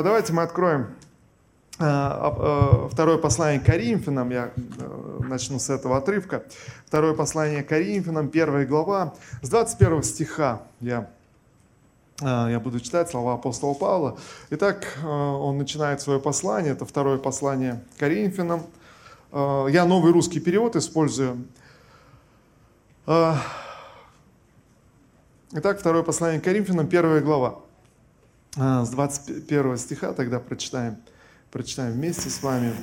э, давайте мы откроем второе послание Коринфянам, я начну с этого отрывка. Второе послание Коринфянам, первая глава, с 21 стиха я, я буду читать слова апостола Павла. Итак, он начинает свое послание, это второе послание Коринфянам. Я новый русский перевод использую. Итак, второе послание Коринфянам, первая глава. А, с 21 стиха тогда прочитаем, прочитаем вместе с вами.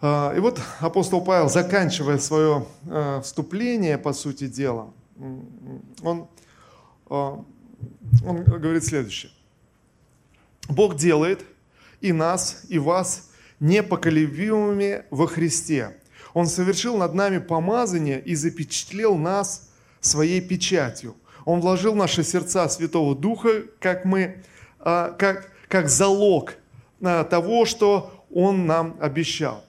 А, и вот апостол Павел, заканчивая свое а, вступление, по сути дела, он, он говорит следующее. Бог делает и нас, и вас непоколебимыми во Христе. Он совершил над нами помазание и запечатлел нас своей печатью. Он вложил в наши сердца Святого Духа, как, мы, а, как, как залог а, того, что Он нам обещал.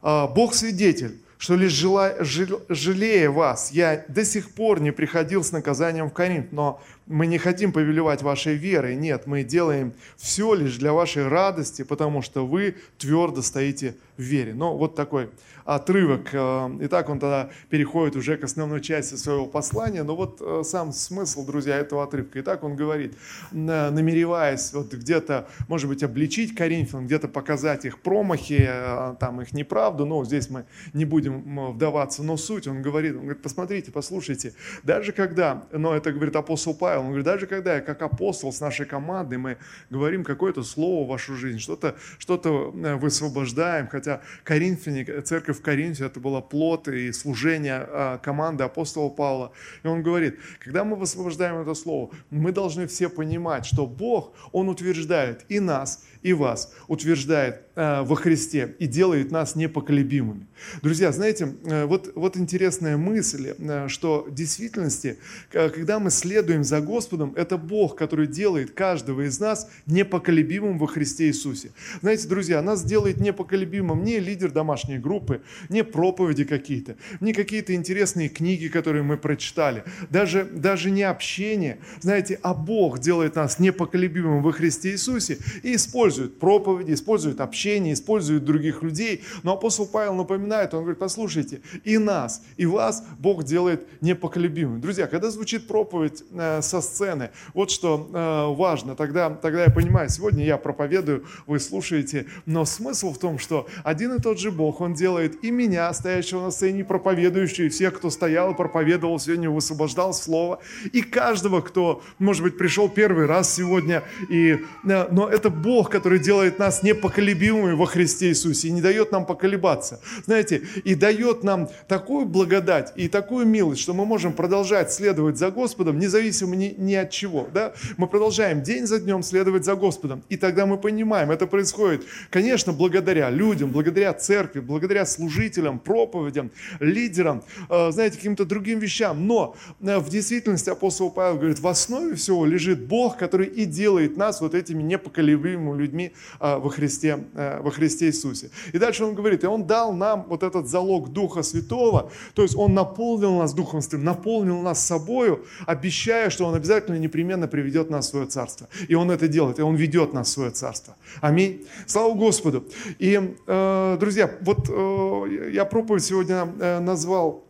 А, Бог свидетель, что лишь жалея вас, я до сих пор не приходил с наказанием в Коринф, но мы не хотим повелевать вашей верой. Нет, мы делаем все лишь для вашей радости, потому что вы твердо стоите в вере. Но вот такой отрывок. Э, итак, он тогда переходит уже к основной части своего послания. Но вот э, сам смысл, друзья, этого отрывка. Итак, он говорит, намереваясь вот где-то, может быть, обличить Коринфян, где-то показать их промахи, э, там их неправду, но здесь мы не будем вдаваться, но суть, он говорит, он говорит, посмотрите, послушайте, даже когда, но это говорит апостол Павел, он говорит, даже когда я как апостол с нашей командой, мы говорим какое-то слово в вашу жизнь, что-то что высвобождаем, хотя Коринфяне, церковь церковь в Коринфе, это было плод и служение а, команды апостола Павла. И он говорит, когда мы высвобождаем это слово, мы должны все понимать, что Бог, Он утверждает и нас, и вас утверждает э, во Христе и делает нас непоколебимыми. Друзья, знаете, э, вот, вот интересная мысль, э, что в действительности, когда мы следуем за Господом, это Бог, который делает каждого из нас непоколебимым во Христе Иисусе. Знаете, друзья, нас делает непоколебимым не лидер домашней группы, не проповеди какие-то, не какие-то интересные книги, которые мы прочитали, даже, даже не общение, знаете, а Бог делает нас непоколебимым во Христе Иисусе и использует используют проповеди, используют общение, используют других людей. Но апостол Павел напоминает, он говорит, послушайте, и нас, и вас Бог делает непоколебимыми. Друзья, когда звучит проповедь э, со сцены, вот что э, важно, тогда, тогда я понимаю, сегодня я проповедую, вы слушаете, но смысл в том, что один и тот же Бог, Он делает и меня, стоящего на сцене, проповедующего, и всех, кто стоял и проповедовал сегодня, высвобождал слово, и каждого, кто, может быть, пришел первый раз сегодня, и, э, но это Бог, который который делает нас непоколебимыми во Христе Иисусе и не дает нам поколебаться. Знаете, и дает нам такую благодать и такую милость, что мы можем продолжать следовать за Господом, независимо ни, ни от чего. Да? Мы продолжаем день за днем следовать за Господом. И тогда мы понимаем, это происходит, конечно, благодаря людям, благодаря церкви, благодаря служителям, проповедям, лидерам, э, знаете, каким-то другим вещам. Но э, в действительности апостол Павел говорит, в основе всего лежит Бог, который и делает нас вот этими непоколебимыми людьми людьми а, во Христе, э, во Христе Иисусе. И дальше он говорит, и он дал нам вот этот залог Духа Святого, то есть он наполнил нас Духом Святым, наполнил нас собою, обещая, что он обязательно непременно приведет нас в свое Царство. И он это делает, и он ведет нас в свое Царство. Аминь. Слава Господу. И, э, друзья, вот э, я проповедь сегодня назвал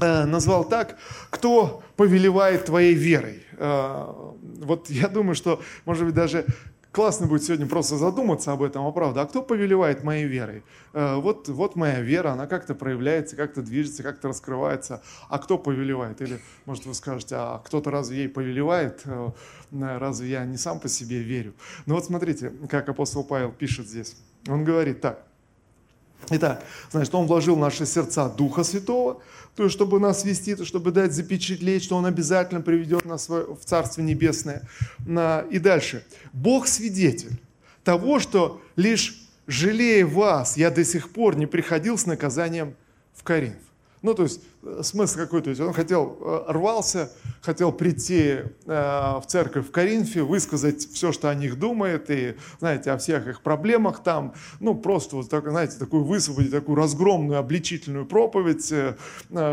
назвал так, кто повелевает твоей верой. Вот я думаю, что, может быть, даже классно будет сегодня просто задуматься об этом, а правда, а кто повелевает моей верой? Э, вот, вот моя вера, она как-то проявляется, как-то движется, как-то раскрывается, а кто повелевает? Или, может, вы скажете, а кто-то разве ей повелевает? Э, разве я не сам по себе верю? Ну вот смотрите, как апостол Павел пишет здесь. Он говорит так, Итак, значит, Он вложил в наши сердца Духа Святого, то есть, чтобы нас вести, то, чтобы дать запечатлеть, что Он обязательно приведет нас в Царство Небесное. И дальше. Бог свидетель того, что лишь жалея вас, я до сих пор не приходил с наказанием в Коринф. Ну, то есть, смысл какой? То есть он хотел, э, рвался, хотел прийти э, в церковь в Коринфе, высказать все, что о них думает, и, знаете, о всех их проблемах там, ну, просто, вот, так, знаете, такую высвободить, такую разгромную, обличительную проповедь, э,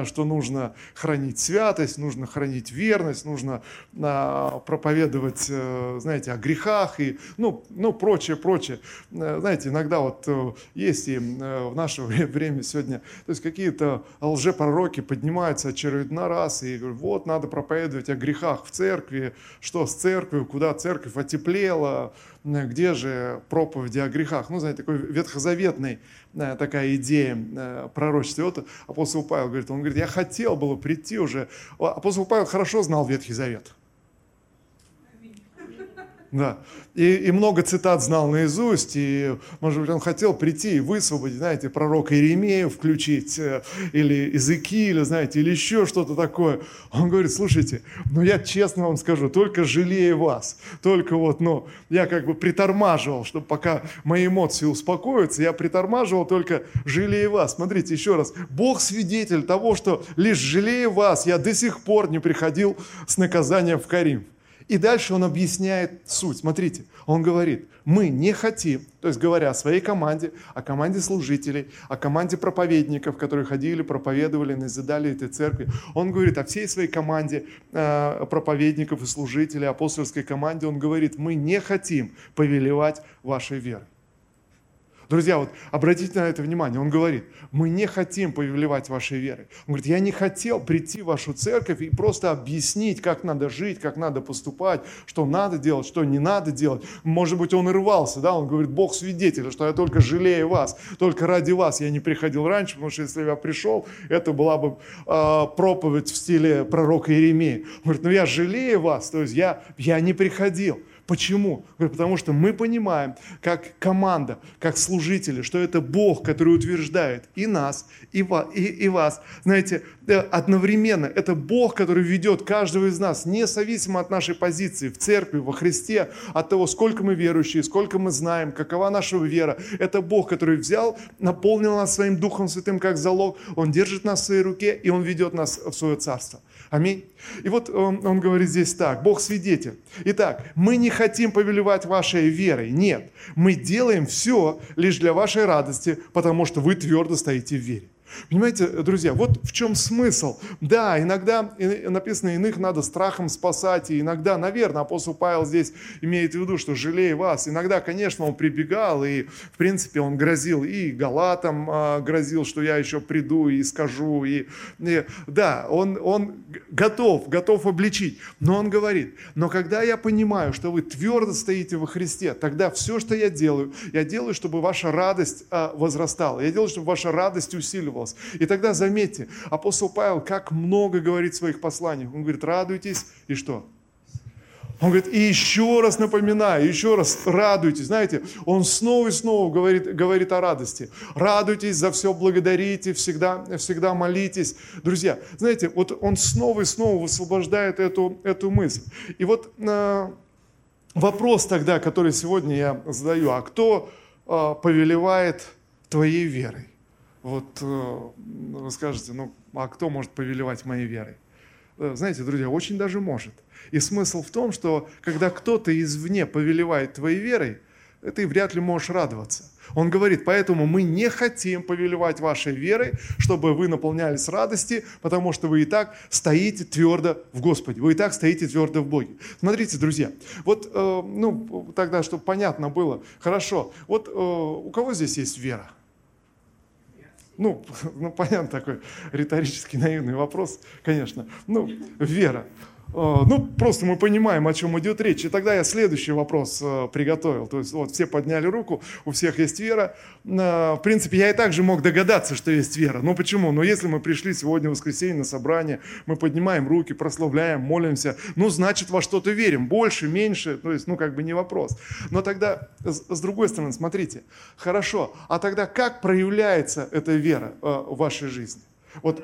что нужно хранить святость, нужно хранить верность, нужно проповедовать, знаете, о грехах и, ну, ну, прочее, прочее. Знаете, иногда вот есть и в наше время сегодня, то есть какие-то лжепророки поднимаются очередной раз и говорят, вот, надо проповедовать о грехах в церкви, что с церковью, куда церковь отеплела, где же проповеди о грехах. Ну, знаете, такой ветхозаветный э, такая идея э, пророчества. Вот апостол Павел говорит, он говорит, я хотел было прийти уже. Апостол Павел хорошо знал Ветхий Завет. Да. И, и много цитат знал наизусть, и, может быть, он хотел прийти и высвободить, знаете, пророка Иеремею включить, э, или языки, или, знаете, или еще что-то такое. Он говорит, слушайте, ну я честно вам скажу, только жалею вас, только вот, ну, я как бы притормаживал, чтобы пока мои эмоции успокоятся, я притормаживал только жалею вас. Смотрите, еще раз, Бог свидетель того, что лишь жалея вас, я до сих пор не приходил с наказанием в Карим. И дальше он объясняет суть. Смотрите, он говорит, мы не хотим, то есть говоря о своей команде, о команде служителей, о команде проповедников, которые ходили, проповедовали, назидали этой церкви. Он говорит о всей своей команде э, проповедников и служителей, апостольской команде. Он говорит, мы не хотим повелевать вашей верой. Друзья, вот обратите на это внимание. Он говорит, мы не хотим повелевать вашей верой. Он говорит, я не хотел прийти в вашу церковь и просто объяснить, как надо жить, как надо поступать, что надо делать, что не надо делать. Может быть, он и рвался, да, он говорит, Бог свидетель, что я только жалею вас, только ради вас я не приходил раньше, потому что если я пришел, это была бы э, проповедь в стиле пророка Иеремии. Он говорит, ну я жалею вас, то есть я, я не приходил. Почему? Потому что мы понимаем, как команда, как служители, что это Бог, который утверждает и нас, и, и, и вас. Знаете, э, одновременно это Бог, который ведет каждого из нас, независимо от нашей позиции в церкви, во Христе, от того, сколько мы верующие, сколько мы знаем, какова наша вера. Это Бог, который взял, наполнил нас своим Духом Святым как залог. Он держит нас в своей руке, и Он ведет нас в свое царство. Аминь. И вот он, он говорит здесь так, Бог свидетель. Итак, мы не хотим повелевать вашей верой. Нет, мы делаем все лишь для вашей радости, потому что вы твердо стоите в вере. Понимаете, друзья, вот в чем смысл. Да, иногда написано, иных надо страхом спасать, и иногда, наверное, апостол Павел здесь имеет в виду, что жалея вас. Иногда, конечно, он прибегал, и, в принципе, он грозил и галатам а, грозил, что я еще приду и скажу. И, и, да, он, он готов, готов обличить. Но он говорит, но когда я понимаю, что вы твердо стоите во Христе, тогда все, что я делаю, я делаю, чтобы ваша радость а, возрастала. Я делаю, чтобы ваша радость усиливалась радовался. И тогда заметьте, апостол Павел как много говорит в своих посланиях. Он говорит, радуйтесь и что? Он говорит, и еще раз напоминаю, еще раз радуйтесь. Знаете, он снова и снова говорит, говорит о радости. Радуйтесь, за все благодарите, всегда, всегда молитесь. Друзья, знаете, вот он снова и снова высвобождает эту, эту мысль. И вот э, вопрос тогда, который сегодня я задаю, а кто э, повелевает твоей верой? Вот э, вы скажете, ну а кто может повелевать моей верой? Э, знаете, друзья, очень даже может. И смысл в том, что когда кто-то извне повелевает твоей верой, ты вряд ли можешь радоваться. Он говорит, поэтому мы не хотим повелевать вашей верой, чтобы вы наполнялись радости, потому что вы и так стоите твердо в Господе, вы и так стоите твердо в Боге. Смотрите, друзья, вот, э, ну, тогда, чтобы понятно было, хорошо, вот э, у кого здесь есть вера? Ну, ну, понятно, такой риторический наивный вопрос, конечно. Ну, вера. Э, ну, просто мы понимаем, о чем идет речь. И тогда я следующий вопрос э, приготовил. То есть вот все подняли руку, у всех есть вера. Э, в принципе, я и также мог догадаться, что есть вера. Ну почему? Ну если мы пришли сегодня в воскресенье на собрание, мы поднимаем руки, прославляем, молимся, ну значит во что-то верим. Больше, меньше, то есть ну как бы не вопрос. Но тогда с другой стороны, смотрите, хорошо, а тогда как проявляется эта вера в вашей жизни? Вот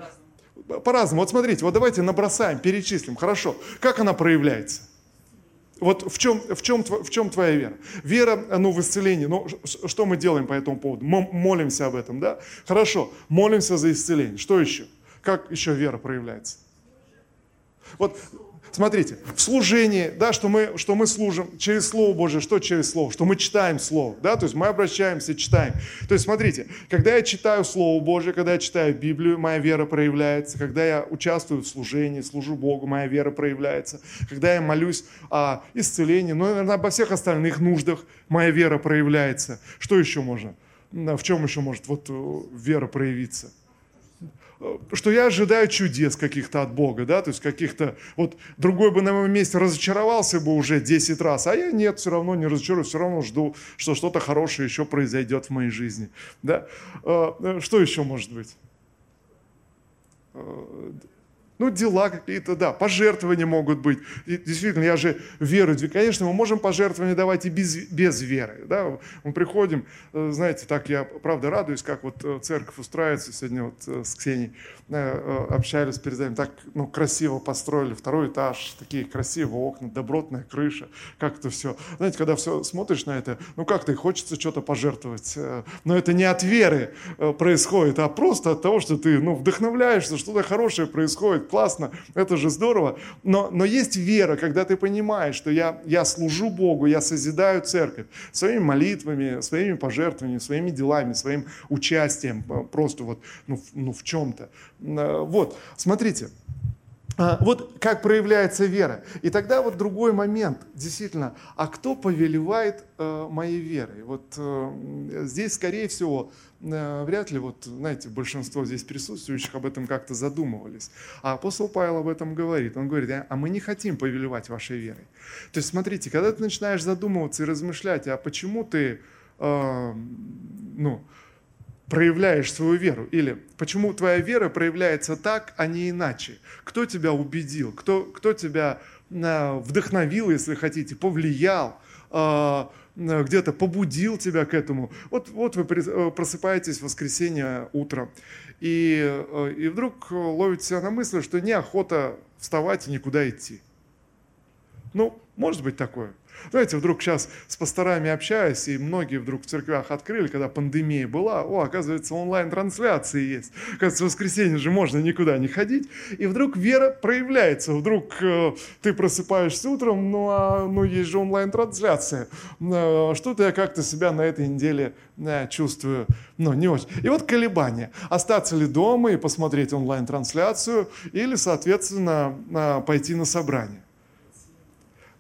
по-разному. Вот смотрите, вот давайте набросаем, перечислим. Хорошо. Как она проявляется? Вот в чем, в, чем, в чем твоя вера? Вера ну, в исцеление. Ну, что мы делаем по этому поводу? Мы молимся об этом, да? Хорошо, молимся за исцеление. Что еще? Как еще вера проявляется? Вот Смотрите, в служении, да, что мы, что мы служим через Слово Божие, что через Слово? Что мы читаем Слово, да, то есть мы обращаемся, читаем. То есть смотрите, когда я читаю Слово Божие, когда я читаю Библию, моя вера проявляется. Когда я участвую в служении, служу Богу, моя вера проявляется. Когда я молюсь о исцелении, ну, наверное, обо всех остальных нуждах моя вера проявляется. Что еще можно? В чем еще может вот э, вера проявиться? Что я ожидаю чудес каких-то от Бога, да, то есть каких-то, вот другой бы на моем месте разочаровался бы уже 10 раз, а я нет, все равно не разочаруюсь, все равно жду, что что-то хорошее еще произойдет в моей жизни, да. А, э, что еще может быть? Ну, дела какие-то, да, пожертвования могут быть. И, действительно, я же верую. Конечно, мы можем пожертвования давать и без, без веры. Да? Мы приходим, э, знаете, так я, правда, радуюсь, как вот э, церковь устраивается. Сегодня вот э, с Ксенией общались перед этим. Так ну, красиво построили второй этаж, такие красивые окна, добротная крыша. Как это все. Знаете, когда все смотришь на это, ну как-то хочется что-то пожертвовать. Но это не от веры происходит, а просто от того, что ты ну, вдохновляешься, что-то хорошее происходит классно, это же здорово. Но, но есть вера, когда ты понимаешь, что я, я служу Богу, я созидаю церковь своими молитвами, своими пожертвованиями, своими делами, своим участием, э, просто вот ну, ну, в чем-то. Э, вот, смотрите, а, вот как проявляется вера. И тогда вот другой момент, действительно, а кто повелевает э, моей верой? Вот э, здесь, скорее всего, вряд ли, вот, знаете, большинство здесь присутствующих об этом как-то задумывались. А апостол Павел об этом говорит. Он говорит, а мы не хотим повелевать вашей верой. То есть, смотрите, когда ты начинаешь задумываться и размышлять, а почему ты, ну, проявляешь свою веру? Или почему твоя вера проявляется так, а не иначе? Кто тебя убедил? Кто, кто тебя а, вдохновил, если хотите, повлиял? А, где-то побудил тебя к этому. Вот, вот вы э, просыпаетесь в воскресенье утром, и, э, и вдруг ловите себя на мысли, что неохота вставать и никуда идти. Ну, может быть такое. Знаете, вдруг сейчас с пасторами общаюсь, и многие вдруг в церквях открыли, когда пандемия была, о, оказывается, онлайн-трансляции есть. Оказывается, в воскресенье же можно никуда не ходить. И вдруг вера проявляется. Вдруг э, ты просыпаешься утром, ну, а, ну есть же онлайн-трансляция. Э, что-то я как-то себя на этой неделе э, чувствую, ну, не очень. И вот колебания. Остаться ли дома и посмотреть онлайн-трансляцию, или, соответственно, э, пойти на собрание.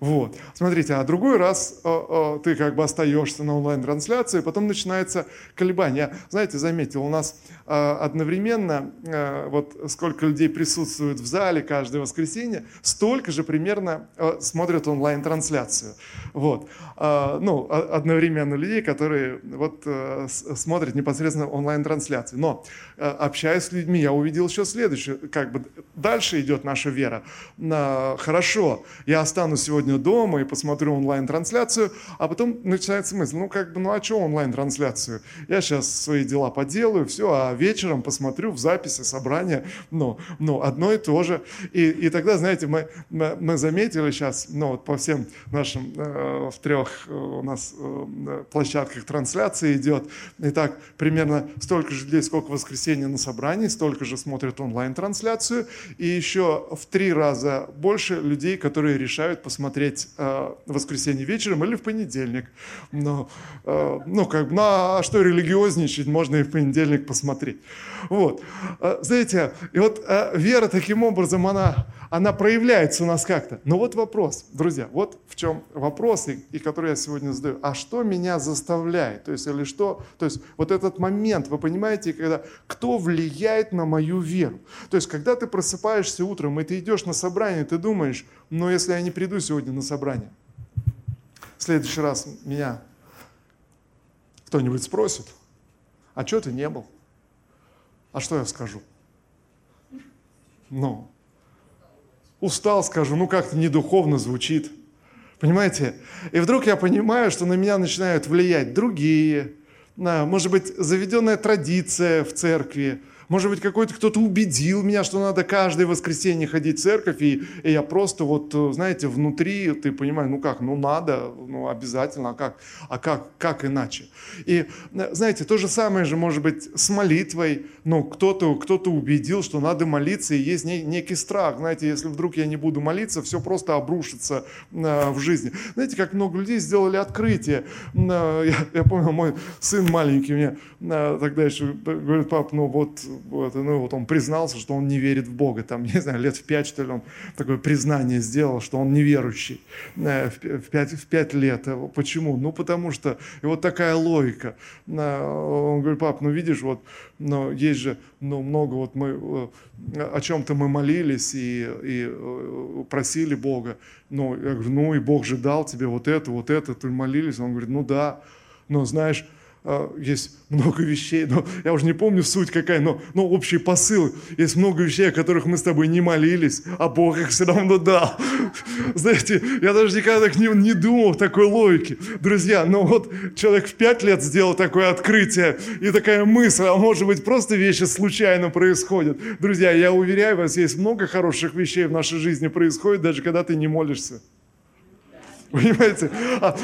Вот. Смотрите, а другой раз э, э, ты как бы остаешься на онлайн-трансляции, потом начинается колебание. Знаете, заметил, у нас э, одновременно, э, вот сколько людей присутствует в зале каждое воскресенье, столько же примерно э, смотрят онлайн-трансляцию. Вот. Э, ну, одновременно людей, которые вот э, смотрят непосредственно онлайн-трансляции. Но э, общаясь с людьми, я увидел еще следующее, как бы дальше идет наша вера. Э, хорошо, я останусь сегодня сегодня дома и посмотрю онлайн-трансляцию, а потом начинается мысль, ну как бы, ну а что онлайн-трансляцию? Я сейчас свои дела поделаю, все, а вечером посмотрю в записи собрания, ну, ну одно и то же. И, и тогда, знаете, мы, мы, мы заметили сейчас, ну вот по всем нашим э, в трех э, у нас э, площадках трансляции идет, и так примерно столько же людей, сколько воскресенье на собрании, столько же смотрят онлайн-трансляцию, и еще в три раза больше людей, которые решают посмотреть смотреть э, в воскресенье вечером или в понедельник. Но, э, ну, как бы, ну, а что религиозничать, можно и в понедельник посмотреть. Вот. Э, знаете, и вот э, вера таким образом, она, она проявляется у нас как-то. Но вот вопрос, друзья, вот в чем вопрос, и, и который я сегодня задаю. А что меня заставляет? То есть, или что? То есть, вот этот момент, вы понимаете, когда кто влияет на мою веру? То есть, когда ты просыпаешься утром, и ты идешь на собрание, ты думаешь, но если я не приду сегодня на собрание, в следующий раз меня кто-нибудь спросит, а что ты не был? А что я скажу? Ну, устал, скажу, ну как-то недуховно звучит. Понимаете? И вдруг я понимаю, что на меня начинают влиять другие, может быть, заведенная традиция в церкви, Может быть, какой-то кто-то убедил меня, что надо каждое воскресенье ходить в церковь, и, и я просто вот, знаете, внутри, ты понимаешь, ну как, ну надо, ну обязательно, а как, а как, как иначе? И, знаете, то же самое же может быть с молитвой, ну кто-то кто убедил, что надо молиться, и есть некий страх, знаете, если вдруг я не буду молиться, все просто обрушится в жизни. Знаете, как много людей сделали открытие. Я, я помню, мой сын маленький мне тогда еще говорит, пап, ну вот, вот, ну вот он признался, что он не верит в Бога. Там, не знаю, лет в пять, что ли, он такое признание сделал, что он неверующий э, в пять, в пять лет. Почему? Ну, потому что, и вот такая логика. Он говорит, пап, ну видишь, вот, но есть же, ну, много вот мы, э, о чем-то мы молились и, и э, просили Бога. Ну, я говорю, ну и Бог же дал тебе вот это, вот это, ты молились. Он говорит, ну да, но знаешь, есть много вещей, но я уже не помню суть какая, но, но общий посыл. Есть много вещей, о которых мы с тобой не молились, а Бог их все равно дал. Знаете, я даже никогда так не, не думал в такой логике. Друзья, но вот человек в пять лет сделал такое открытие, и такая мысль, а может быть просто вещи случайно происходят. Друзья, я уверяю вас, есть много хороших вещей в нашей жизни происходит, даже когда ты не молишься. Понимаете? А,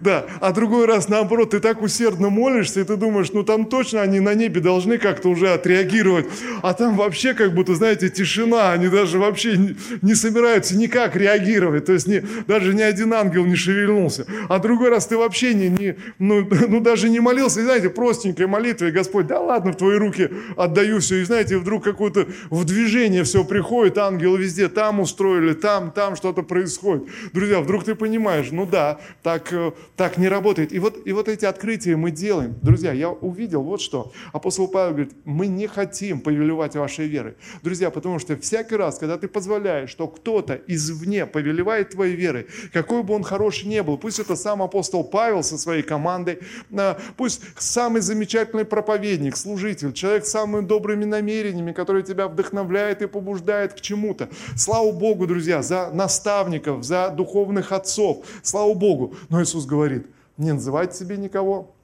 да. А другой раз, наоборот, ты так усердно молишься, и ты думаешь, ну там точно они на небе должны как-то уже отреагировать. А там вообще как будто, знаете, тишина. Они даже вообще не, не собираются никак реагировать. То есть не, даже ни один ангел не шевельнулся. А другой раз ты вообще не, не, ну, ну даже не молился. И знаете, простенькой молитвой, Господь, да ладно, в твои руки отдаю все. И знаете, вдруг какое-то в движение все приходит, ангел везде, там устроили, там, там что-то происходит. Друзья, вдруг ты понимаешь, понимаешь, ну да, так, э, так не работает. И вот, и вот эти открытия мы делаем. Друзья, я увидел вот что. Апостол Павел говорит, мы не хотим повелевать вашей верой. Друзья, потому что всякий раз, когда ты позволяешь, что кто-то извне повелевает твоей верой, какой бы он хороший не был, пусть это сам апостол Павел со своей командой, а, пусть самый замечательный проповедник, служитель, человек с самыми добрыми намерениями, который тебя вдохновляет и побуждает к чему-то. Слава Богу, друзья, за наставников, за духовных отцов, Слава Богу. Но Иисус говорит, не называйте себе никого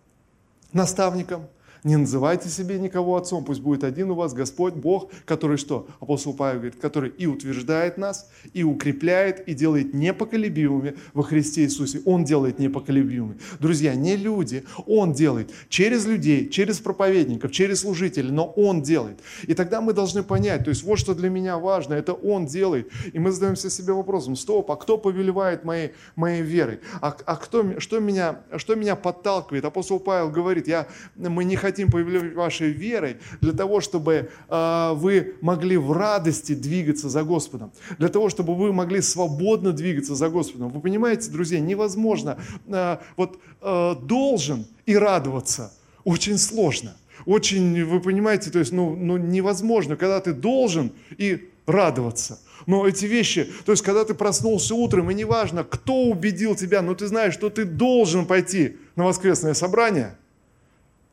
наставником, не называйте себе никого отцом, пусть будет один у вас Господь, Бог, который что? Апостол Павел говорит, который и утверждает нас, и укрепляет, и делает непоколебимыми во Христе Иисусе. Он делает непоколебимыми. Друзья, не люди, Он делает через людей, через проповедников, через служителей, но Он делает. И тогда мы должны понять, то есть вот что для меня важно, это Он делает. И мы задаемся себе вопросом, стоп, а кто повелевает моей, моей верой? А, а кто, что, меня, что меня подталкивает? Апостол Павел говорит, я, мы не хотим хотим повелевать вашей верой для того, чтобы э, вы могли в радости двигаться за Господом, для того, чтобы вы могли свободно двигаться за Господом. Вы понимаете, друзья, невозможно, э, вот э, должен и радоваться очень сложно. Очень, вы понимаете, то есть, ну, ну невозможно, когда ты должен и радоваться. Но эти вещи, то есть, когда ты проснулся утром, и неважно, кто убедил тебя, но ты знаешь, что ты должен пойти на воскресное собрание –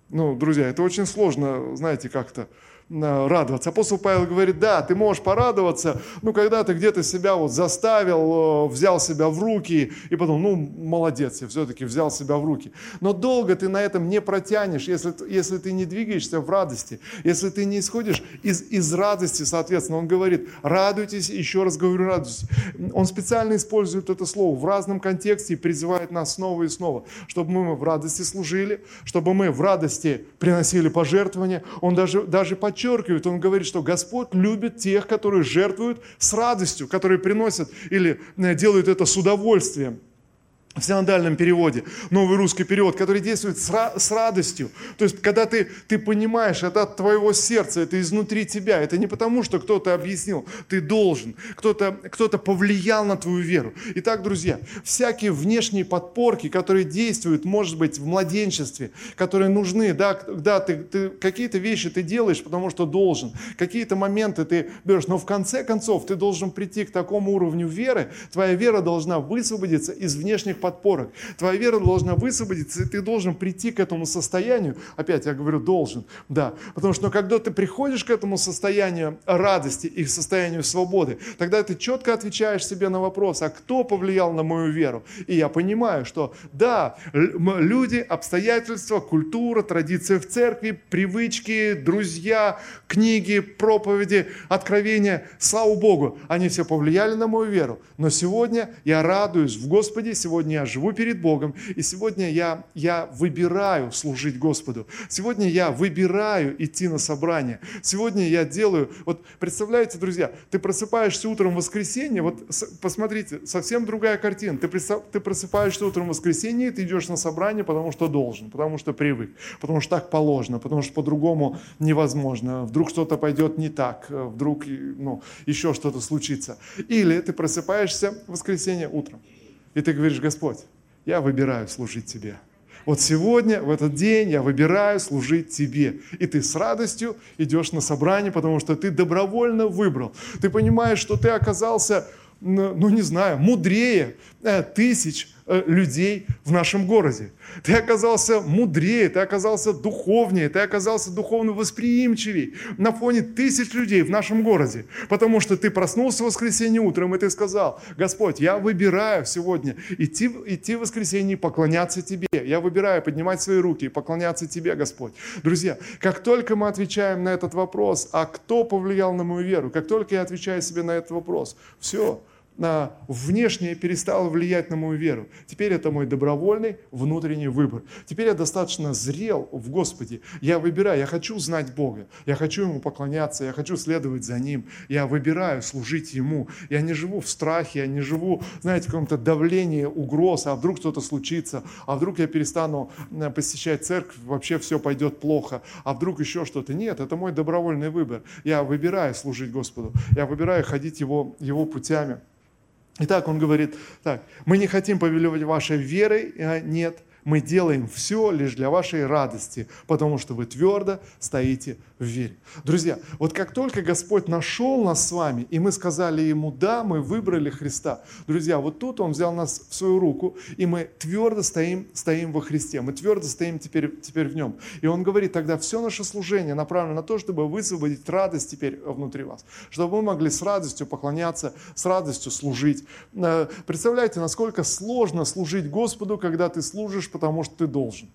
ну, друзья, это очень сложно, знаете, как-то радоваться. Апостол Павел говорит, да, ты можешь порадоваться, ну, когда ты где-то себя вот заставил, э, взял себя в руки, и потом, ну, молодец, я все-таки взял себя в руки. Но долго ты на этом не протянешь, если, если ты не двигаешься в радости, если ты не исходишь из, из радости, соответственно, он говорит, радуйтесь, еще раз говорю, радуйтесь. Он специально использует это слово в разном контексте и призывает нас снова и снова, чтобы мы в радости служили, чтобы мы в радости приносили пожертвования. Он даже, даже подчеркивает, подчеркивает, он говорит, что Господь любит тех, которые жертвуют с радостью, которые приносят или э, делают это с удовольствием в синодальном переводе, новый русский перевод, который действует с, с радостью. То есть, когда ты, ты понимаешь, это от твоего сердца, это изнутри тебя. Это не потому, что кто-то объяснил, ты должен, кто-то кто повлиял на твою веру. Итак, друзья, всякие внешние подпорки, которые действуют, может быть, в младенчестве, которые нужны, да, да ты, ты, какие-то вещи ты делаешь, потому что должен, какие-то моменты ты берешь, но в конце концов ты должен прийти к такому уровню веры, твоя вера должна высвободиться из внешних подпорок подпорок. Твоя вера должна высвободиться, и ты должен прийти к этому состоянию. Опять я говорю, должен, да. Потому что когда ты приходишь к этому состоянию радости и состоянию свободы, тогда ты четко отвечаешь себе на вопрос, а кто повлиял на мою веру? И я понимаю, что да, люди, обстоятельства, культура, традиция в церкви, привычки, друзья, книги, проповеди, откровения, слава Богу, они все повлияли на мою веру. Но сегодня я радуюсь в Господе, сегодня я живу перед Богом, и сегодня я, я выбираю служить Господу. Сегодня я выбираю идти на собрание. Сегодня я делаю, вот представляете, друзья, ты просыпаешься утром в воскресенье, вот посмотрите, совсем другая картина. Ты, ты просыпаешься утром в воскресенье, ты идешь на собрание, потому что должен, потому что привык, потому что так положено, потому что по-другому невозможно. Вдруг что-то пойдет не так, вдруг ну, еще что-то случится. Или ты просыпаешься в воскресенье утром, и ты говоришь, Господь, я выбираю служить Тебе. Вот сегодня, в этот день я выбираю служить Тебе. И ты с радостью идешь на собрание, потому что ты добровольно выбрал. Ты понимаешь, что ты оказался, ну не знаю, мудрее э, тысяч людей в нашем городе. Ты оказался мудрее, ты оказался духовнее, ты оказался духовно восприимчивее на фоне тысяч людей в нашем городе. Потому что ты проснулся в воскресенье утром, и ты сказал, Господь, я выбираю сегодня идти, идти в воскресенье и поклоняться Тебе. Я выбираю поднимать свои руки и поклоняться Тебе, Господь. Друзья, как только мы отвечаем на этот вопрос, а кто повлиял на мою веру, как только я отвечаю себе на этот вопрос, все, на внешнее перестало влиять на мою веру. Теперь это мой добровольный внутренний выбор. Теперь я достаточно зрел в Господе. Я выбираю, я хочу знать Бога, я хочу Ему поклоняться, я хочу следовать за Ним, я выбираю служить Ему. Я не живу в страхе, я не живу, знаете, в каком-то давлении, угроз, а вдруг что-то случится, а вдруг я перестану э, посещать церковь, вообще все пойдет плохо, а вдруг еще что-то. Нет, это мой добровольный выбор. Я выбираю служить Господу, я выбираю ходить Его, его путями. Итак, он говорит, так, мы не хотим повелевать вашей верой, а нет, мы делаем все лишь для вашей радости, потому что вы твердо стоите в вере. Друзья, вот как только Господь нашел нас с вами, и мы сказали Ему, да, мы выбрали Христа. Друзья, вот тут Он взял нас в свою руку, и мы твердо стоим, стоим во Христе, мы твердо стоим теперь, теперь в Нем. И Он говорит, тогда все наше служение направлено на то, чтобы высвободить радость теперь внутри вас, чтобы мы могли с радостью поклоняться, с радостью служить. Э, представляете, насколько сложно служить Господу, когда ты служишь, потому что ты должен.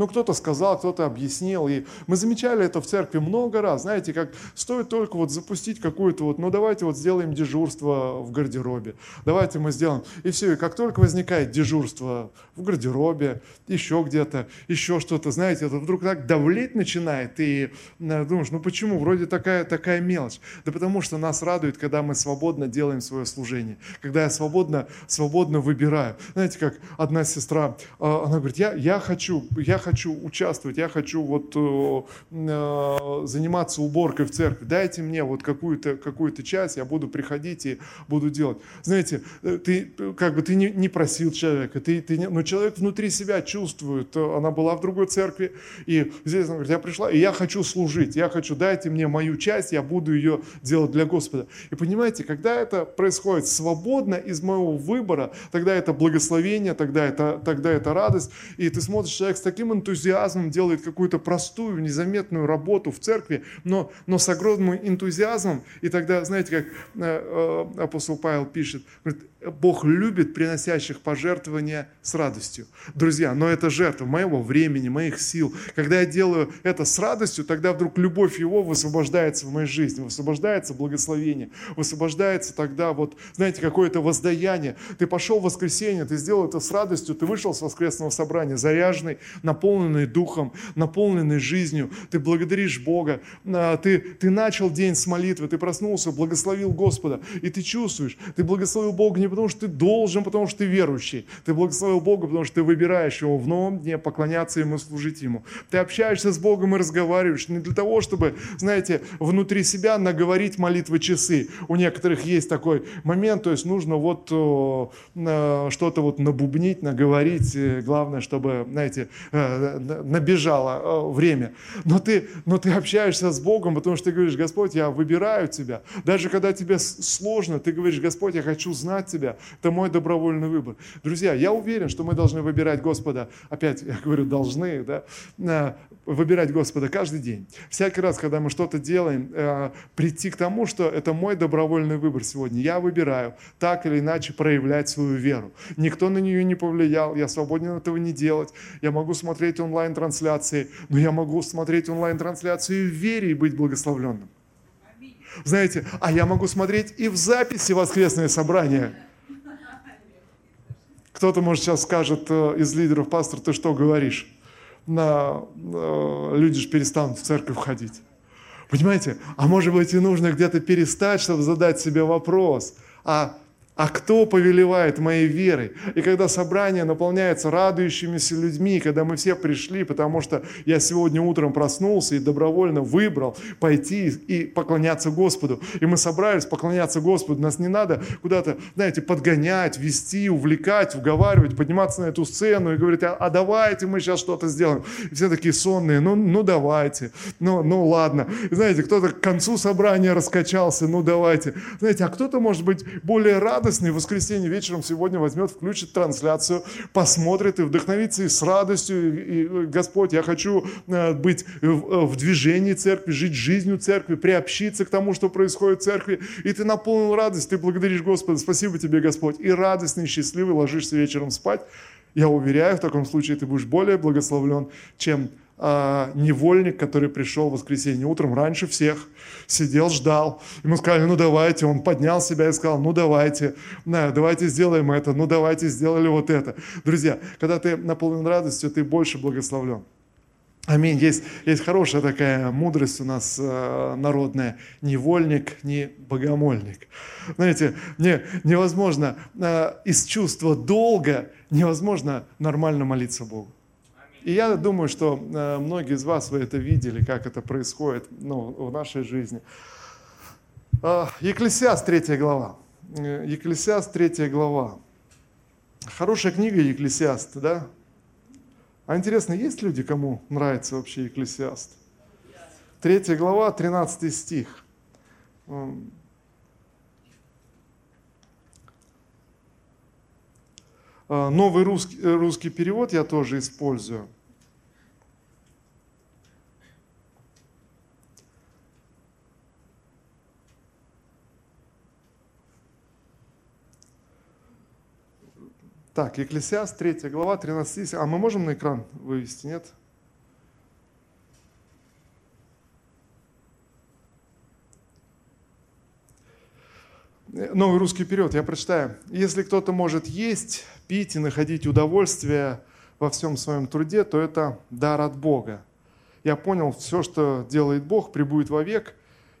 Ну, кто-то сказал, кто-то объяснил. И мы замечали это в церкви много раз. Знаете, как стоит только вот запустить какую-то вот, ну, давайте вот сделаем дежурство в гардеробе. Давайте мы сделаем. И все, и как только возникает дежурство в гардеробе, еще где-то, еще что-то, знаете, это вдруг так давлеть начинает. И э, думаешь, ну почему? Вроде такая, такая мелочь. Да потому что нас радует, когда мы свободно делаем свое служение. Когда я свободно, свободно выбираю. Знаете, как одна сестра, э, она говорит, я, я хочу, я хочу хочу участвовать, я хочу вот э, э, заниматься уборкой в церкви, дайте мне вот какую-то какую часть, я буду приходить и буду делать. Знаете, э, ты как бы ты не, не просил человека, ты, ты не, но человек внутри себя чувствует, она была в другой церкви, и здесь она говорит, я пришла, и я хочу служить, я хочу, дайте мне мою часть, я буду ее делать для Господа. И понимаете, когда это происходит свободно из моего выбора, тогда это благословение, тогда это, тогда это радость, и ты смотришь, человек с таким энтузиазмом делает какую-то простую, незаметную работу в церкви, но, но с огромным энтузиазмом. И тогда, знаете, как э, э, апостол Павел пишет, говорит, Бог любит приносящих пожертвования с радостью. Друзья, но это жертва моего времени, моих сил. Когда я делаю это с радостью, тогда вдруг любовь Его высвобождается в моей жизни, высвобождается благословение, высвобождается тогда вот, знаете, какое-то воздаяние. Ты пошел в воскресенье, ты сделал это с радостью, ты вышел с воскресного собрания заряженный, наполненный духом, наполненный жизнью. Ты благодаришь Бога, а, ты, ты начал день с молитвы, ты проснулся, благословил Господа, и ты чувствуешь, ты благословил Бога не потому, что ты должен, потому что ты верующий. Ты благословил Бога, потому что ты выбираешь Его в новом дне поклоняться Ему, служить Ему. Ты общаешься с Богом и разговариваешь не для того, чтобы, знаете, внутри себя наговорить молитвы часы. У некоторых есть такой момент, то есть нужно вот э, что-то вот набубнить, наговорить. Главное, чтобы, знаете, э, набежало время. Но ты, но ты общаешься с Богом, потому что ты говоришь, Господь, я выбираю Тебя. Даже когда тебе сложно, ты говоришь, Господь, я хочу знать Тебя. Это мой добровольный выбор. Друзья, я уверен, что мы должны выбирать Господа. Опять, я говорю, должны, да, выбирать Господа каждый день. Всякий раз, когда мы что-то делаем, э, прийти к тому, что это мой добровольный выбор сегодня. Я выбираю так или иначе проявлять свою веру. Никто на нее не повлиял, я свободен этого не делать. Я могу смотреть онлайн-трансляции, но я могу смотреть онлайн-трансляции в вере и быть благословленным. Знаете, а я могу смотреть и в записи воскресные собрания. Кто-то, может, сейчас скажет э, из лидеров, пастор, ты что говоришь? на, э, люди же перестанут в церковь ходить. Понимаете? А может быть и нужно где-то перестать, чтобы задать себе вопрос, а а кто повелевает моей верой? И когда собрание наполняется радующимися людьми, когда мы все пришли, потому что я сегодня утром проснулся и добровольно выбрал пойти и поклоняться Господу. И мы собрались поклоняться Господу. Нас не надо куда-то, знаете, подгонять, вести, увлекать, уговаривать, подниматься на эту сцену и говорить, а, а давайте мы сейчас что-то сделаем. И все такие сонные, ну, ну давайте, ну, ну ладно. И знаете, кто-то к концу собрания раскачался, ну давайте. Знаете, а кто-то может быть более радостный, радостный в воскресенье вечером сегодня возьмет, включит трансляцию, посмотрит и вдохновится и с радостью. И, Господь, я хочу э, быть в движении церкви, жить жизнью церкви, приобщиться к тому, что происходит в церкви. И ты наполнил радость, ты благодаришь Господа. Спасибо тебе, Господь. И радостный, счастливый ложишься вечером спать. Я уверяю, в таком случае ты будешь более благословлен, чем а, невольник, который пришел в воскресенье утром раньше всех, сидел, ждал. Ему сказали, ну давайте, он поднял себя и сказал, ну давайте, да, давайте сделаем это, ну давайте сделали вот это. Друзья, когда ты наполнен радостью, ты больше благословлен. Аминь. Есть, есть хорошая такая мудрость у нас э, народная. Невольник, не богомольник. Знаете, не, невозможно э, из чувства долга невозможно нормально молиться Богу. И я думаю, что э, многие из вас вы это видели, как это происходит ну, в нашей жизни. Э, Екклесиаст, 3 глава. Э, Екклесиаст, 3 глава. Хорошая книга Екклесиаст, да? А интересно, есть люди, кому нравится вообще Екклесиаст? Третья глава, 13 стих. Новый русский, э, русский перевод я тоже использую. Так, Екклесиаст, 3 глава, 13 стих. А мы можем на экран вывести, нет? Новый русский период, я прочитаю. Если кто-то может есть, пить и находить удовольствие во всем своем труде, то это дар от Бога. Я понял, все, что делает Бог, прибудет вовек,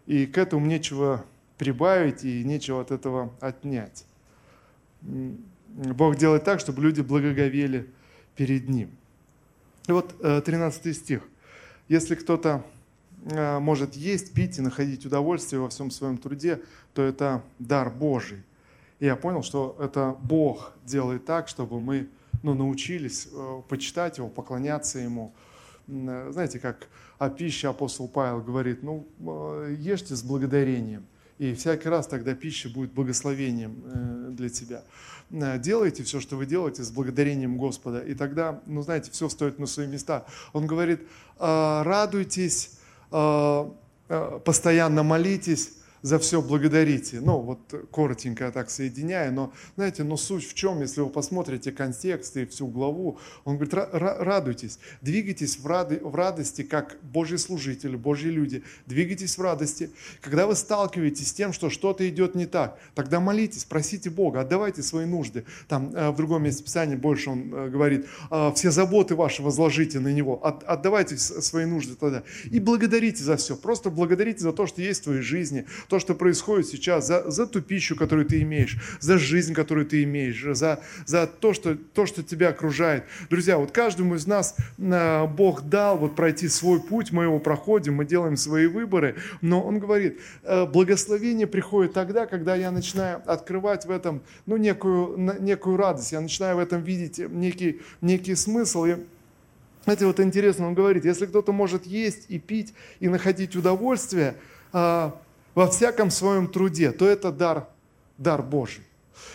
и к этому нечего прибавить и нечего от этого отнять. Бог делает так, чтобы люди благоговели перед Ним. И вот 13 э, стих. Если кто-то Э, может есть, пить и находить удовольствие во всем своем труде, то это дар Божий. И я понял, что это Бог делает так, чтобы мы ну, научились э, почитать Его, поклоняться Ему. Э, знаете, как о пище апостол Павел говорит, ну, ешьте с благодарением. И всякий раз тогда пища будет благословением для тебя. Делайте все, что вы делаете, с благодарением Господа. И тогда, ну, знаете, все стоит на свои места. Он говорит, радуйтесь Э, э, постоянно молитесь, за все благодарите. Ну, вот коротенько так соединяя, но, знаете, но суть в чем, если вы посмотрите контекст и всю главу, он говорит, радуйтесь, двигайтесь в, рады, в радости, как Божьи служители, Божьи люди, двигайтесь в радости. Когда вы сталкиваетесь с тем, что что-то идет не так, тогда молитесь, просите Бога, отдавайте свои нужды. Там э, в другом месте Писания больше он э, говорит, «А, все заботы ваши возложите на Него, отдавайте свои нужды тогда. И благодарите за все, просто благодарите за то, что есть в твоей жизни, то, что происходит сейчас, за, за ту пищу, которую ты имеешь, за жизнь, которую ты имеешь, за, за то, что, то, что тебя окружает. Друзья, вот каждому из нас а, Бог дал вот пройти свой путь, мы его проходим, мы делаем свои выборы, но Он говорит, «Э, благословение приходит тогда, когда я начинаю открывать в этом ну, некую, некую радость, я начинаю в этом видеть некий, некий смысл. И Знаете, вот интересно, он говорит, если кто-то может есть и пить и находить удовольствие а, во всяком своем труде, то это дар, дар Божий.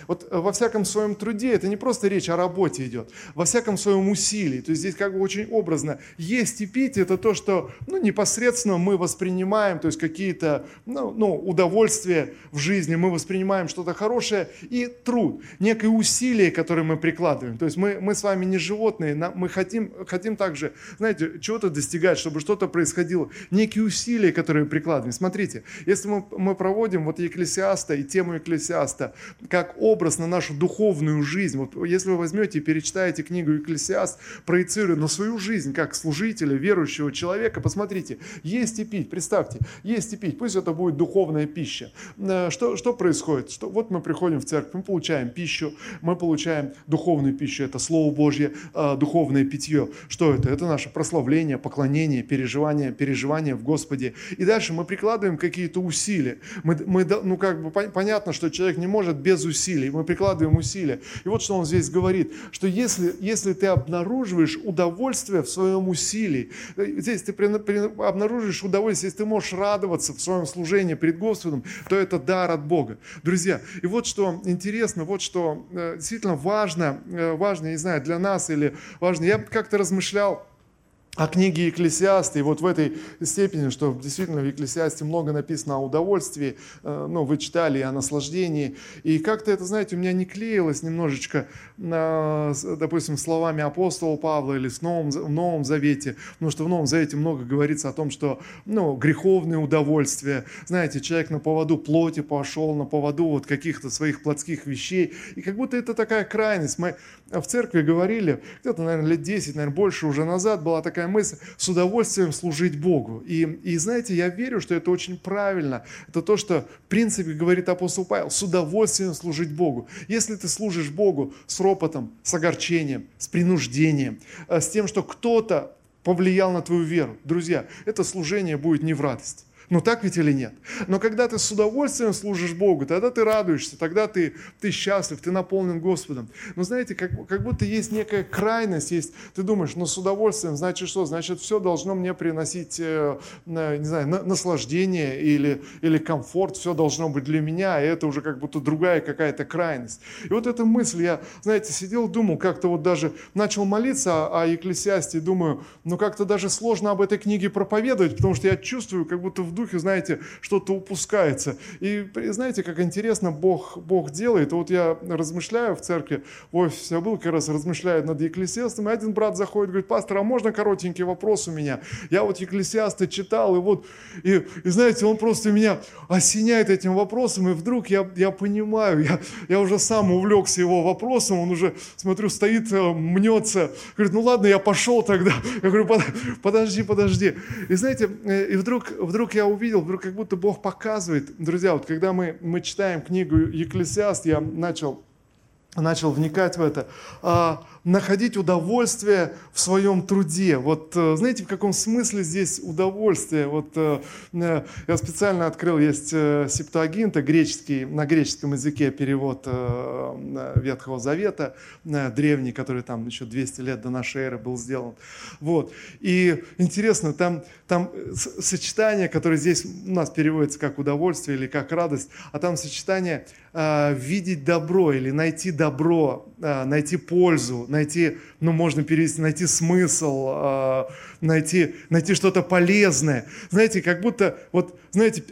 Вот э, во всяком своем труде это не просто речь о работе идет, во всяком своем усилии. То есть здесь как бы очень образно. Есть и пить – это то, что ну, непосредственно мы воспринимаем, то есть какие-то ну, ну, удовольствия в жизни, мы воспринимаем что-то хорошее и труд, некое усилие, которое мы прикладываем. То есть мы, мы с вами не животные, мы хотим, хотим также, знаете, чего-то достигать, чтобы что-то происходило. Некие усилия, которые прикладываем. Смотрите, если мы, мы проводим вот Екклесиаста и тему Екклесиаста как образ на нашу духовную жизнь. Вот если вы возьмете и перечитаете книгу Екклесиаст, проецируя на свою жизнь как служителя, верующего человека, посмотрите, есть и пить, представьте, есть и пить, пусть это будет духовная пища. Э, что, что происходит? Что, вот мы приходим в церковь, мы получаем пищу, мы получаем духовную пищу, это Слово Божье, э, духовное питье. Что это? Это наше прославление, поклонение, переживание, переживание в Господе. И дальше мы прикладываем какие-то усилия. Мы, мы, ну как бы понятно, что человек не может без усилий усилий, мы прикладываем усилия. И вот что он здесь говорит, что если, если ты обнаруживаешь удовольствие в своем усилии, здесь ты при, при, обнаруживаешь удовольствие, если ты можешь радоваться в своем служении перед Господом, то это дар от Бога. Друзья, и вот что интересно, вот что э, действительно важно, э, важно, не знаю, для нас или важно, я как-то размышлял, о книге Екклесиаста, и вот в этой степени, что действительно в Екклесиасте много написано о удовольствии, э, ну, вы читали о наслаждении, и как-то это, знаете, у меня не клеилось немножечко, допустим, словами апостола Павла или с Новым, в Новом Завете, потому что в Новом Завете много говорится о том, что, ну, греховные удовольствия, знаете, человек на поводу плоти пошел, на поводу вот каких-то своих плотских вещей, и как будто это такая крайность. Мы в церкви говорили, где-то, наверное, лет 10, наверное, больше уже назад была такая такая мысль, с удовольствием служить Богу. И, и знаете, я верю, что это очень правильно. Это то, что в принципе говорит апостол Павел, с удовольствием служить Богу. Если ты служишь Богу с ропотом, с огорчением, с принуждением, э, с тем, что кто-то повлиял на твою веру, друзья, это служение будет не в радость. Ну так ведь или нет? Но когда ты с удовольствием служишь Богу, тогда ты радуешься, тогда ты, ты счастлив, ты наполнен Господом. Но знаете, как, как будто есть некая крайность, есть, ты думаешь, ну с удовольствием, значит что? Значит, все должно мне приносить, э, не знаю, наслаждение или, или комфорт, все должно быть для меня, и это уже как будто другая какая-то крайность. И вот эта мысль, я, знаете, сидел, думал, как-то вот даже начал молиться о, о Екклесиасте, думаю, ну как-то даже сложно об этой книге проповедовать, потому что я чувствую, как будто в духе, знаете, что-то упускается. И знаете, как интересно Бог, Бог делает. Вот я размышляю в церкви, в офисе я был, как раз размышляю над Екклесиастом, и один брат заходит, говорит, пастор, а можно коротенький вопрос у меня? Я вот Екклесиаста читал, и вот, и, и знаете, он просто меня осеняет этим вопросом, и вдруг я, я понимаю, я, я уже сам увлекся его вопросом, он уже, смотрю, стоит, э, мнется, говорит, ну ладно, я пошел тогда. Я говорю, подожди, подожди. И знаете, э, и вдруг, вдруг я увидел, вдруг как будто Бог показывает. Друзья, вот когда мы, мы читаем книгу Екклесиаст, я начал, начал вникать в это. А, находить удовольствие в своем труде. Вот э, знаете, в каком смысле здесь удовольствие? Вот э, э, я специально открыл, есть септуагинта, греческий, на греческом языке перевод Ветхого Завета, древний, который там еще 200 лет до нашей эры был сделан. Вот. И интересно, там, там сочетание, которое здесь у нас переводится как удовольствие или как радость, а там сочетание видеть добро или найти добро, найти пользу, найти, ну, можно перевести, найти смысл, э, найти, найти что-то полезное. Знаете, как будто, вот, знаете,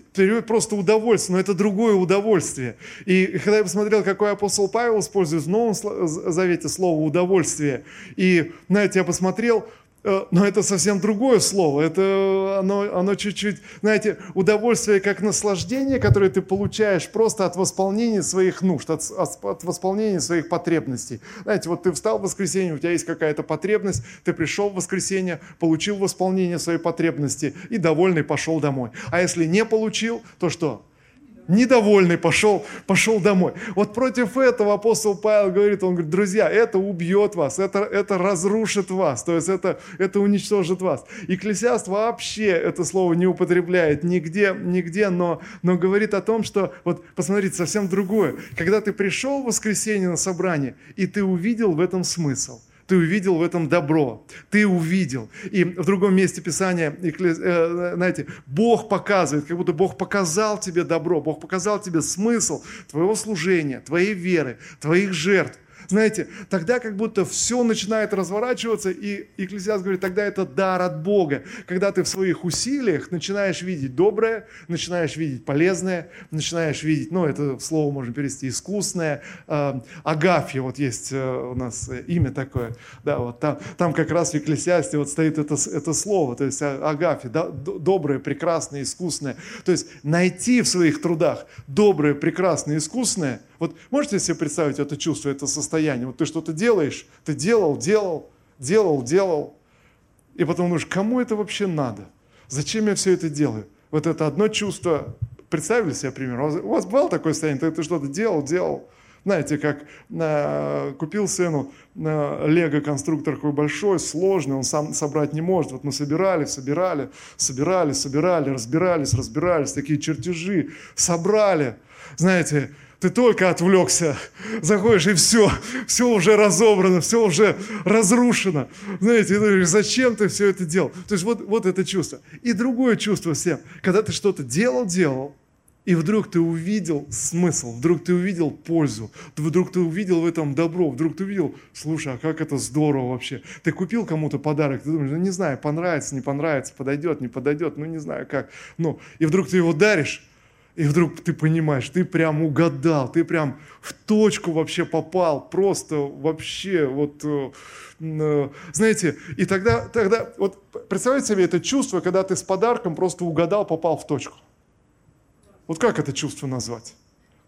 просто удовольствие, но это другое удовольствие. И когда я посмотрел, какой апостол Павел использует в Новом Завете слово «удовольствие», и, знаете, я посмотрел, Э, но это совсем другое слово. Это оно, оно чуть-чуть, знаете, удовольствие как наслаждение, которое ты получаешь просто от восполнения своих нужд, от, от восполнения своих потребностей. Знаете, вот ты встал в воскресенье, у тебя есть какая-то потребность, ты пришел в воскресенье, получил восполнение своей потребности и довольный пошел домой. А если не получил, то что? Недовольный, пошел, пошел домой. Вот против этого апостол Павел говорит, он говорит, друзья, это убьет вас, это, это разрушит вас, то есть это, это уничтожит вас. Экклесиаст вообще это слово не употребляет нигде, нигде, но, но говорит о том, что, вот посмотрите, совсем другое. Когда ты пришел в воскресенье на собрание, и ты увидел в этом смысл – ты увидел в этом добро, ты увидел. И в другом месте Писания, э, знаете, Бог показывает, как будто Бог показал тебе добро, Бог показал тебе смысл твоего служения, твоей веры, твоих жертв. Знаете, тогда как будто все начинает разворачиваться, и Экклесиаст говорит, тогда это дар от Бога. Когда ты в своих усилиях начинаешь видеть доброе, начинаешь видеть полезное, начинаешь видеть, ну, это слово можно перевести, искусное. Э, Агафья, вот есть э, у нас имя такое, да, вот там, там как раз в Экклесиасте вот стоит это, это слово, то есть а, Агафья, да, доброе, прекрасное, искусное. То есть найти в своих трудах доброе, прекрасное, искусное – вот можете себе представить это чувство, это состояние? Вот ты что-то делаешь, ты делал, делал, делал, делал, и потом думаешь, кому это вообще надо? Зачем я все это делаю? Вот это одно чувство, представили себе пример? У вас было такое состояние, ты, ты что-то делал, делал, знаете, как э, купил сыну э, лего-конструктор такой большой, сложный, он сам собрать не может. Вот мы собирали, собирали, собирали, собирали, разбирались, разбирались, такие чертежи, собрали. Знаете, ты только отвлекся, заходишь, и все, все уже разобрано, все уже разрушено. Знаете, ты говоришь, зачем ты все это делал? То есть вот, вот это чувство. И другое чувство всем, когда ты что-то делал, делал, и вдруг ты увидел смысл, вдруг ты увидел пользу, вдруг ты увидел в этом добро, вдруг ты увидел, слушай, а как это здорово вообще. Ты купил кому-то подарок, ты думаешь, ну не знаю, понравится, не понравится, подойдет, не подойдет, ну не знаю как. Ну, и вдруг ты его даришь, и вдруг ты понимаешь, ты прям угадал, ты прям в точку вообще попал, просто вообще вот, э, э, знаете, и тогда, тогда, вот представьте себе это чувство, когда ты с подарком просто угадал, попал в точку. Вот как это чувство назвать?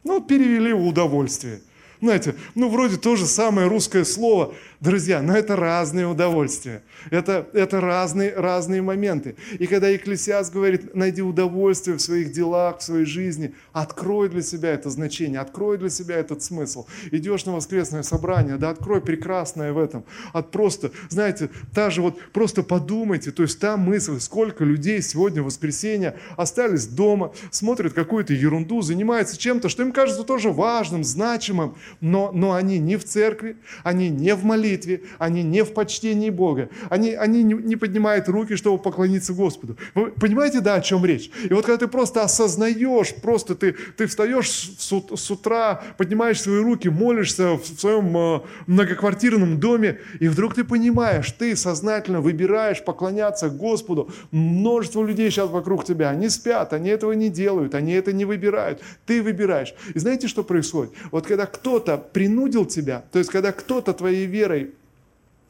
Ну, перевели в удовольствие. Знаете, ну вроде то же самое русское слово, Друзья, но это разные удовольствия. Это, это разные, разные моменты. И когда Екклесиас говорит, найди удовольствие в своих делах, в своей жизни, открой для себя это значение, открой для себя этот смысл. Идешь на воскресное собрание, да, открой прекрасное в этом. От просто, знаете, та же вот, просто подумайте, то есть та мысль, сколько людей сегодня в воскресенье остались дома, смотрят какую-то ерунду, занимаются чем-то, что им кажется тоже важным, значимым, но, но они не в церкви, они не в молитве, они не в почтении Бога, они, они не поднимают руки, чтобы поклониться Господу. Вы понимаете, да, о чем речь? И вот когда ты просто осознаешь, просто ты, ты встаешь с, с утра, поднимаешь свои руки, молишься в своем э, многоквартирном доме, и вдруг ты понимаешь, ты сознательно выбираешь поклоняться Господу. Множество людей сейчас вокруг тебя, они спят, они этого не делают, они это не выбирают. Ты выбираешь. И знаете, что происходит? Вот когда кто-то принудил тебя, то есть когда кто-то твоей верой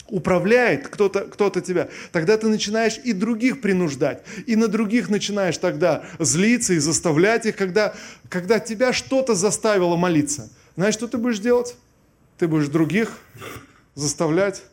управляет кто-то кто тебя, тогда ты начинаешь и других принуждать, и на других начинаешь тогда злиться и заставлять их, когда, когда тебя что-то заставило молиться. Знаешь, что ты будешь делать? Ты будешь других заставлять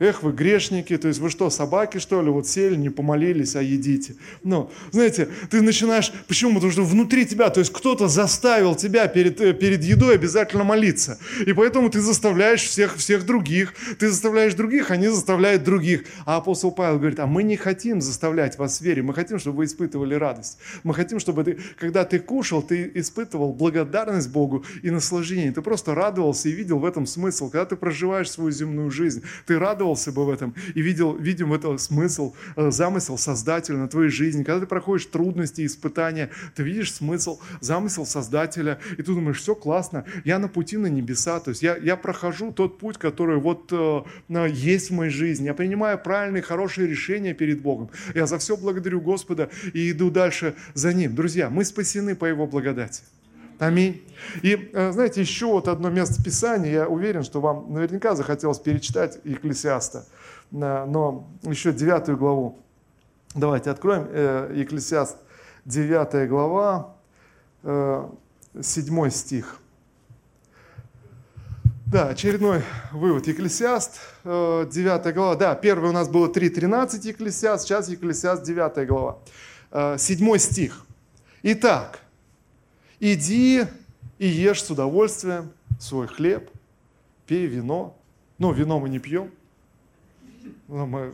Эх, вы грешники, то есть вы что, собаки, что ли, вот сели, не помолились, а едите. Ну, знаете, ты начинаешь, почему? Потому что внутри тебя, то есть кто-то заставил тебя перед, э, перед едой обязательно молиться. И поэтому ты заставляешь всех, всех других, ты заставляешь других, они заставляют других. А апостол Павел говорит, а мы не хотим заставлять вас вере, мы хотим, чтобы вы испытывали радость. Мы хотим, чтобы ты, когда ты кушал, ты испытывал благодарность Богу и наслаждение. Ты просто радовался и видел в этом смысл. Когда ты проживаешь свою земную жизнь, ты радовался радовался бы в этом и видел, видим в этом смысл, э, замысел Создателя на твоей жизни. Когда ты проходишь трудности, испытания, ты видишь смысл, замысел Создателя, и ты думаешь, все классно, я на пути на небеса, то есть я, я прохожу тот путь, который вот э, есть в моей жизни, я принимаю правильные, хорошие решения перед Богом. Я за все благодарю Господа и иду дальше за Ним. Друзья, мы спасены по Его благодати. Аминь. И э, знаете, еще вот одно место Писания, я уверен, что вам наверняка захотелось перечитать Екклесиаста, но еще девятую главу. Давайте откроем э, Екклесиаст, девятая глава, э, седьмой стих. Да, очередной вывод. Екклесиаст, 9 глава. Да, первый у нас было 3.13 Екклесиаст, сейчас Екклесиаст, 9 глава. Седьмой стих. Итак, Иди и ешь с удовольствием свой хлеб, пей вино. Ну, вино мы не пьем. Но мы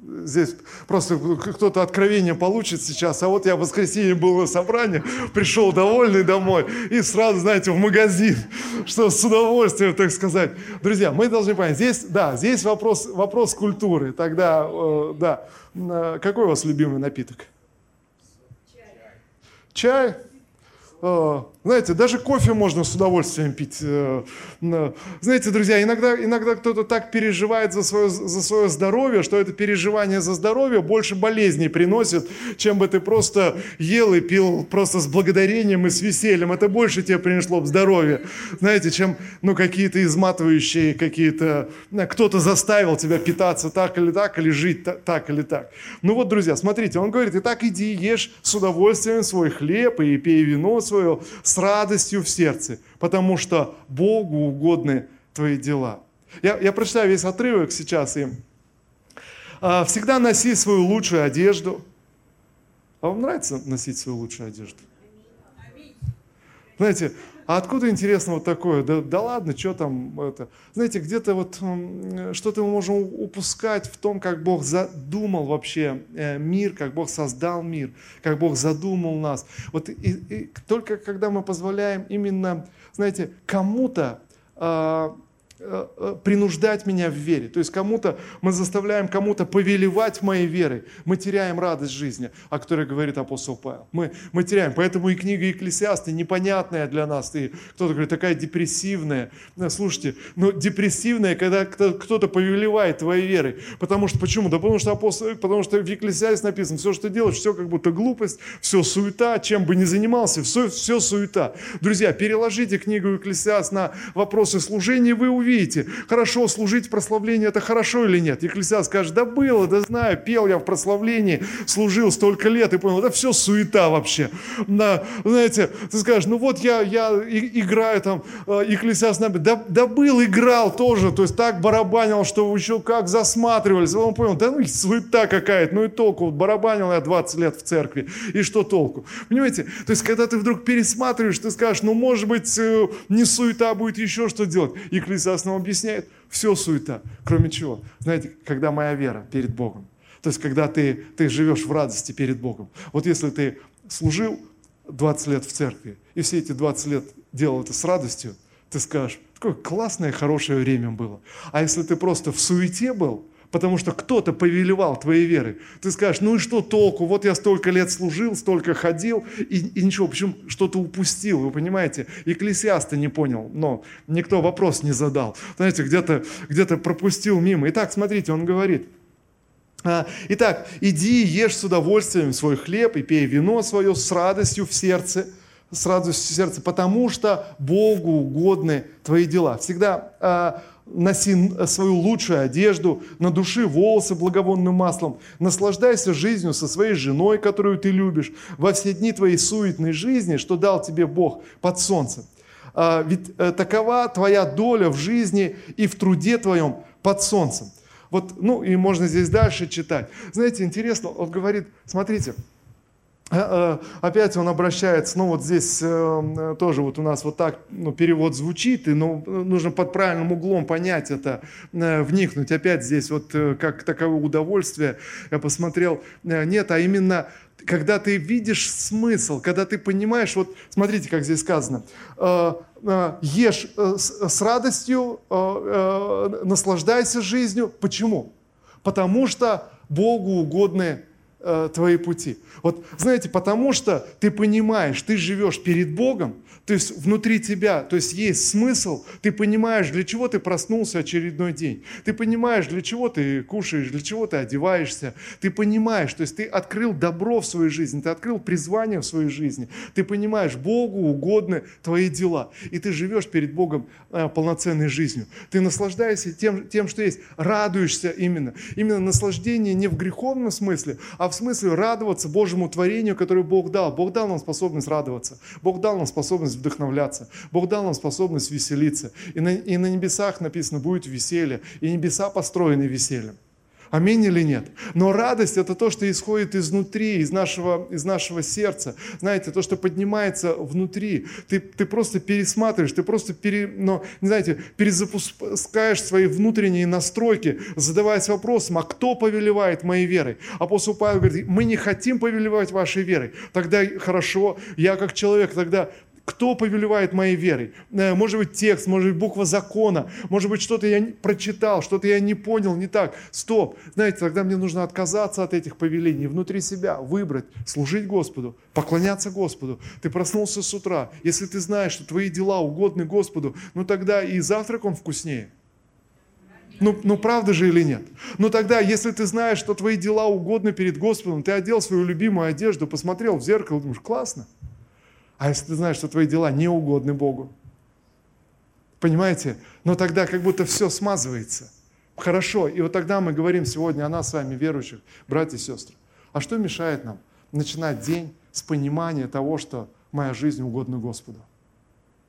здесь просто кто-то откровение получит сейчас, а вот я в воскресенье был на собрании, пришел довольный домой и сразу, знаете, в магазин, что с удовольствием, так сказать. Друзья, мы должны понять, здесь, да, здесь вопрос, вопрос культуры. Тогда, э, да, э, какой у вас любимый напиток? Чай. Чай? Э, знаете, даже кофе можно с удовольствием пить. Э, знаете, друзья, иногда, иногда кто-то так переживает за свое, за свое здоровье, что это переживание за здоровье больше болезней приносит, чем бы ты просто ел и пил просто с благодарением и с весельем. Это больше тебе принесло бы здоровье, знаете, чем ну, какие-то изматывающие, какие-то... Кто-то заставил тебя питаться так или так, или жить так или так. Ну вот, друзья, смотрите, он говорит, и так иди, ешь с удовольствием свой хлеб и пей вино свое, с радостью в сердце, потому что Богу угодны твои дела. Я, я прочитаю весь отрывок сейчас и а, всегда носи свою лучшую одежду. А вам нравится носить свою лучшую одежду? Знаете, а откуда интересно вот такое? Да, да ладно, что там это? Знаете, где-то вот что-то мы можем упускать в том, как Бог задумал вообще э, мир, как Бог создал мир, как Бог задумал нас. Вот и, и только когда мы позволяем именно, знаете, кому-то э, принуждать меня в вере. То есть кому-то мы заставляем кому-то повелевать моей верой. Мы теряем радость жизни, о которой говорит апостол Павел. Мы, мы теряем. Поэтому и книга Екклесиаста непонятная для нас. И кто-то говорит, такая депрессивная. Э, слушайте, ну, депрессивная, когда кто-то повелевает твоей верой. Потому что, почему? Да потому что, апостол, потому что в Екклесиасте написано, все, что делаешь, все как будто глупость, все суета, чем бы ни занимался, все, все суета. Друзья, переложите книгу Екклесиаст на вопросы служения, вы увидите, увидите, хорошо служить в прославлении, это хорошо или нет. Екклесиаст скажет, да было, да знаю, пел я в прославлении, служил столько лет и понял, это все суета вообще. Да, знаете, ты скажешь, ну вот я, я играю там, э, Екклесиаст, да, да был, играл тоже, то есть так барабанил, что еще как засматривались. Он понял, да ну суета какая-то, ну и толку, вот барабанил я 20 лет в церкви, и что толку? Понимаете, то есть когда ты вдруг пересматриваешь, ты скажешь, ну может быть э, не суета, будет еще что делать. Екклесиаст нам объясняет, все суета. Кроме чего? Знаете, когда моя вера перед Богом. То есть, когда ты, ты живешь в радости перед Богом. Вот если ты служил 20 лет в церкви, и все эти 20 лет делал это с радостью, ты скажешь, какое классное, хорошее время было. А если ты просто в суете был, потому что кто-то повелевал твоей верой. Ты скажешь, ну и что толку? Вот я столько лет служил, столько ходил, и, и ничего, почему что-то упустил, вы понимаете? Экклесиаста не понял, но никто вопрос не задал. Знаете, где-то где пропустил мимо. Итак, смотрите, он говорит, «А, Итак, иди, ешь с удовольствием свой хлеб и пей вино свое с радостью в сердце, с радостью в сердце, потому что Богу угодны твои дела. Всегда а, носи свою лучшую одежду, на души волосы благовонным маслом, наслаждайся жизнью со своей женой, которую ты любишь, во все дни твоей суетной жизни, что дал тебе Бог под солнцем. А, ведь э, такова твоя доля в жизни и в труде твоем под солнцем. Вот, ну и можно здесь дальше читать. Знаете, интересно, он говорит, смотрите, Э, э, опять он обращается, ну вот здесь э, тоже вот у нас вот так ну, перевод звучит, и ну, нужно под правильным углом понять это, вникнуть. Опять здесь вот как таковое удовольствие, я посмотрел, нет, а именно когда ты видишь смысл, когда ты понимаешь, вот смотрите, как здесь сказано, ешь с радостью, наслаждайся жизнью. Почему? Потому что Богу угодны твои пути. Вот знаете, потому что ты понимаешь, ты живешь перед Богом, то есть внутри тебя, то есть есть смысл, ты понимаешь, для чего ты проснулся очередной день, ты понимаешь, для чего ты кушаешь, для чего ты одеваешься, ты понимаешь, то есть ты открыл добро в своей жизни, ты открыл призвание в своей жизни, ты понимаешь, Богу угодны твои дела, и ты живешь перед Богом э, полноценной жизнью. Ты наслаждаешься тем, тем, что есть, радуешься именно. Именно наслаждение не в греховном смысле, а в смысле радоваться Божьему творению, которое Бог дал. Бог дал нам способность радоваться, Бог дал нам способность способность вдохновляться. Бог дал нам способность веселиться. И на, и на небесах написано, будет веселье. И небеса построены весельем. Аминь или нет? Но радость – это то, что исходит изнутри, из нашего, из нашего сердца. Знаете, то, что поднимается внутри. Ты, ты просто пересматриваешь, ты просто, пере, но, не знаете, перезапускаешь свои внутренние настройки, задаваясь вопросом, а кто повелевает моей верой? Апостол Павел говорит, мы не хотим повелевать вашей верой. Тогда хорошо, я как человек тогда кто повелевает моей верой? Э, может быть, текст, может быть, буква закона, может быть, что-то я прочитал, что-то я не понял, не так. Стоп. Знаете, тогда мне нужно отказаться от этих повелений, внутри себя выбрать, служить Господу, поклоняться Господу. Ты проснулся с утра. Если ты знаешь, что твои дела угодны Господу, ну тогда и завтрак он вкуснее. Ну, ну правда же или нет? Ну тогда, если ты знаешь, что твои дела угодны перед Господом, ты одел свою любимую одежду, посмотрел в зеркало, думаешь, классно. А если ты знаешь, что твои дела не угодны Богу? Понимаете? Но тогда как будто все смазывается. Хорошо, и вот тогда мы говорим сегодня о нас с вами, верующих, братья и сестры. А что мешает нам начинать день с понимания того, что моя жизнь угодна Господу?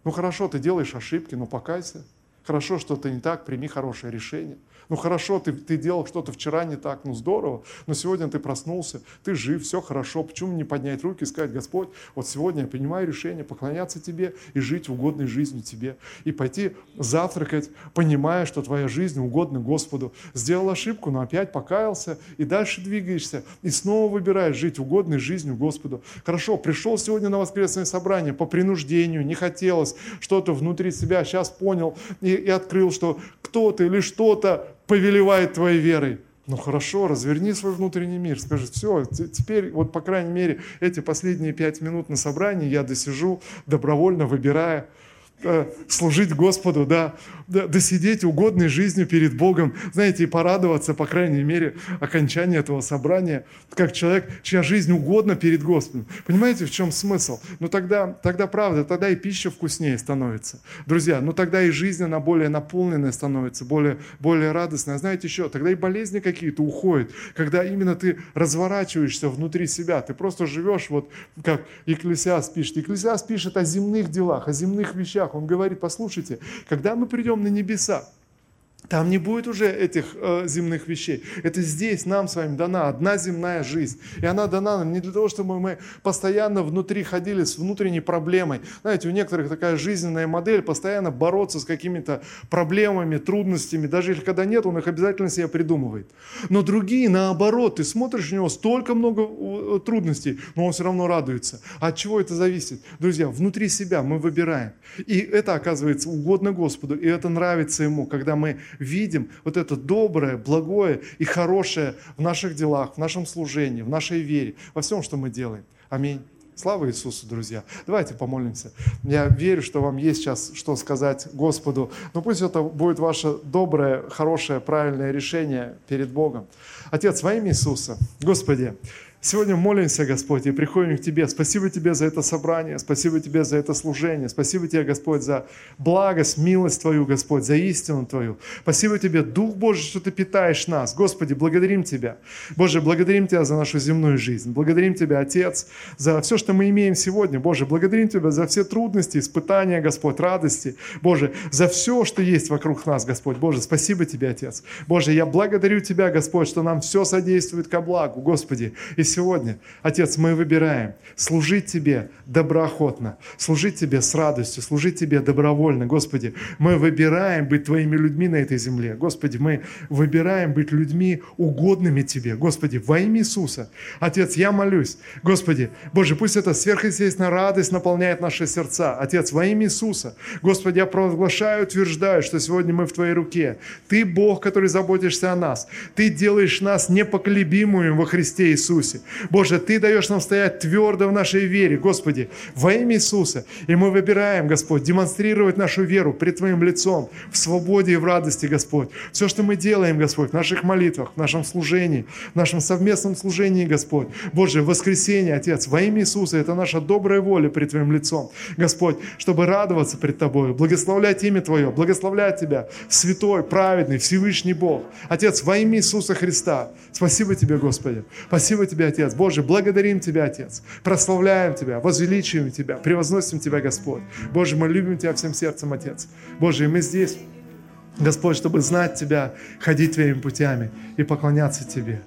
Ну хорошо, ты делаешь ошибки, но покайся. Хорошо, что-то не так, прими хорошее решение. Ну хорошо, ты, ты делал что-то вчера не так, ну здорово, но сегодня ты проснулся, ты жив, все хорошо. Почему не поднять руки и сказать, Господь, вот сегодня я принимаю решение поклоняться Тебе и жить угодной жизнью Тебе. И пойти завтракать, понимая, что твоя жизнь угодна Господу. Сделал ошибку, но опять покаялся и дальше двигаешься. И снова выбираешь жить угодной жизнью Господу. Хорошо, пришел сегодня на воскресное собрание по принуждению, не хотелось, что-то внутри себя, сейчас понял и, и открыл, что кто-то или что-то повелевает твоей верой. Ну хорошо, разверни свой внутренний мир, скажи, все, теперь вот по крайней мере эти последние пять минут на собрании я досижу, добровольно выбирая служить Господу, да, досидеть угодной жизнью перед Богом, знаете, и порадоваться, по крайней мере, окончании этого собрания, как человек, чья жизнь угодна перед Господом. Понимаете, в чем смысл? Ну тогда, тогда правда, тогда и пища вкуснее становится. Друзья, ну тогда и жизнь, она более наполненная становится, более, более радостная. Знаете еще, тогда и болезни какие-то уходят, когда именно ты разворачиваешься внутри себя, ты просто живешь, вот как Екклесиас пишет. Екклесиас пишет о земных делах, о земных вещах, вещах. Он говорит, послушайте, когда мы придем на небеса, там не будет уже этих э, земных вещей. Это здесь нам с вами дана одна земная жизнь. И она дана нам не для того, чтобы мы постоянно внутри ходили с внутренней проблемой. Знаете, у некоторых такая жизненная модель постоянно бороться с какими-то проблемами, трудностями. Даже если когда нет, он их обязательно себе придумывает. Но другие, наоборот, ты смотришь, у него столько много э, трудностей, но он все равно радуется. От чего это зависит? Друзья, внутри себя мы выбираем. И это оказывается угодно Господу, и это нравится Ему, когда мы видим вот это доброе, благое и хорошее в наших делах, в нашем служении, в нашей вере, во всем, что мы делаем. Аминь. Слава Иисусу, друзья. Давайте помолимся. Я верю, что вам есть сейчас что сказать Господу. Но пусть это будет ваше доброе, хорошее, правильное решение перед Богом. Отец, во имя Иисуса, Господи, Сегодня молимся, Господь, и приходим к Тебе. Спасибо Тебе за это собрание, спасибо Тебе за это служение, спасибо Тебе, Господь, за благость, милость Твою, Господь, за истину Твою. Спасибо Тебе, Дух Божий, что Ты питаешь нас. Господи, благодарим Тебя. Боже, благодарим Тебя за нашу земную жизнь. Благодарим Тебя, Отец, за все, что мы имеем сегодня. Боже, благодарим Тебя за все трудности, испытания, Господь, радости. Боже, за все, что есть вокруг нас, Господь. Боже, спасибо Тебе, Отец. Боже, я благодарю Тебя, Господь, что нам все содействует ко благу, Господи. И сегодня, Отец, мы выбираем служить Тебе доброохотно, служить Тебе с радостью, служить Тебе добровольно. Господи, мы выбираем быть Твоими людьми на этой земле. Господи, мы выбираем быть людьми угодными Тебе. Господи, во имя Иисуса. Отец, я молюсь. Господи, Боже, пусть эта сверхъестественная радость наполняет наши сердца. Отец, во имя Иисуса. Господи, я провозглашаю, утверждаю, что сегодня мы в Твоей руке. Ты Бог, который заботишься о нас. Ты делаешь нас непоколебимыми во Христе Иисусе. Иисусе. Боже, Ты даешь нам стоять твердо в нашей вере, Господи, во имя Иисуса. И мы выбираем, Господь, демонстрировать нашу веру пред Твоим лицом, в свободе и в радости, Господь. Все, что мы делаем, Господь, в наших молитвах, в нашем служении, в нашем совместном служении, Господь. Боже, воскресенье, Отец, во имя Иисуса, это наша добрая воля пред Твоим лицом, Господь, чтобы радоваться пред Тобой, благословлять имя Твое, благословлять Тебя, святой, праведный, Всевышний Бог. Отец, во имя Иисуса Христа, спасибо Тебе, Господи. Спасибо Тебе, Отец. Боже, благодарим Тебя, Отец. Прославляем Тебя, возвеличиваем Тебя, превозносим Тебя, Господь. Боже, мы любим Тебя всем сердцем, Отец. Боже, и мы здесь Господь, чтобы знать Тебя, ходить Твоими путями и поклоняться Тебе.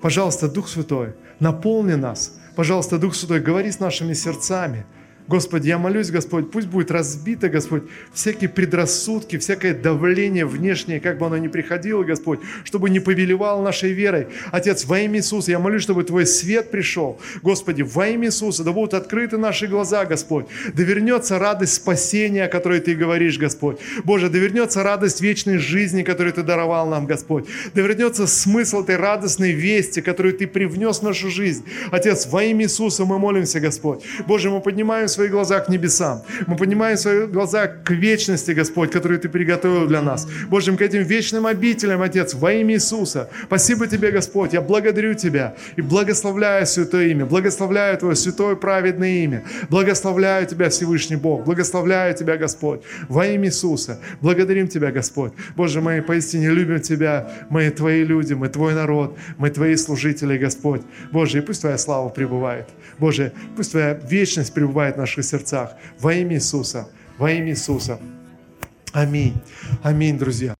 Пожалуйста, Дух Святой, наполни нас. Пожалуйста, Дух Святой, говори с нашими сердцами – Господи, я молюсь, Господь, пусть будет разбито, Господь, всякие предрассудки, всякое давление внешнее, как бы оно ни приходило, Господь, чтобы не повелевало нашей верой. Отец, во имя Иисуса, я молюсь, чтобы Твой свет пришел. Господи, во имя Иисуса, да будут открыты наши глаза, Господь. Да вернется радость спасения, о которой Ты говоришь, Господь. Боже, да вернется радость вечной жизни, которую Ты даровал нам, Господь. Да вернется смысл этой радостной вести, которую Ты привнес в нашу жизнь. Отец, во имя Иисуса мы молимся, Господь. Боже, мы поднимаем свои глаза к небесам. Мы поднимаем свои глаза к вечности, Господь, которую Ты приготовил для нас. Боже, к этим вечным обителям, Отец, во имя Иисуса. Спасибо Тебе, Господь. Я благодарю Тебя и благословляю Святое имя. Благословляю Твое святое праведное имя. Благословляю Тебя, Всевышний Бог. Благословляю Тебя, Господь. Во имя Иисуса. Благодарим Тебя, Господь. Боже, мы поистине любим Тебя. Мы Твои люди, мы Твой народ, мы Твои служители, Господь. Боже, и пусть Твоя слава пребывает. Боже, пусть Твоя вечность пребывает в наших сердцах. Во имя Иисуса. Во имя Иисуса. Аминь. Аминь, друзья.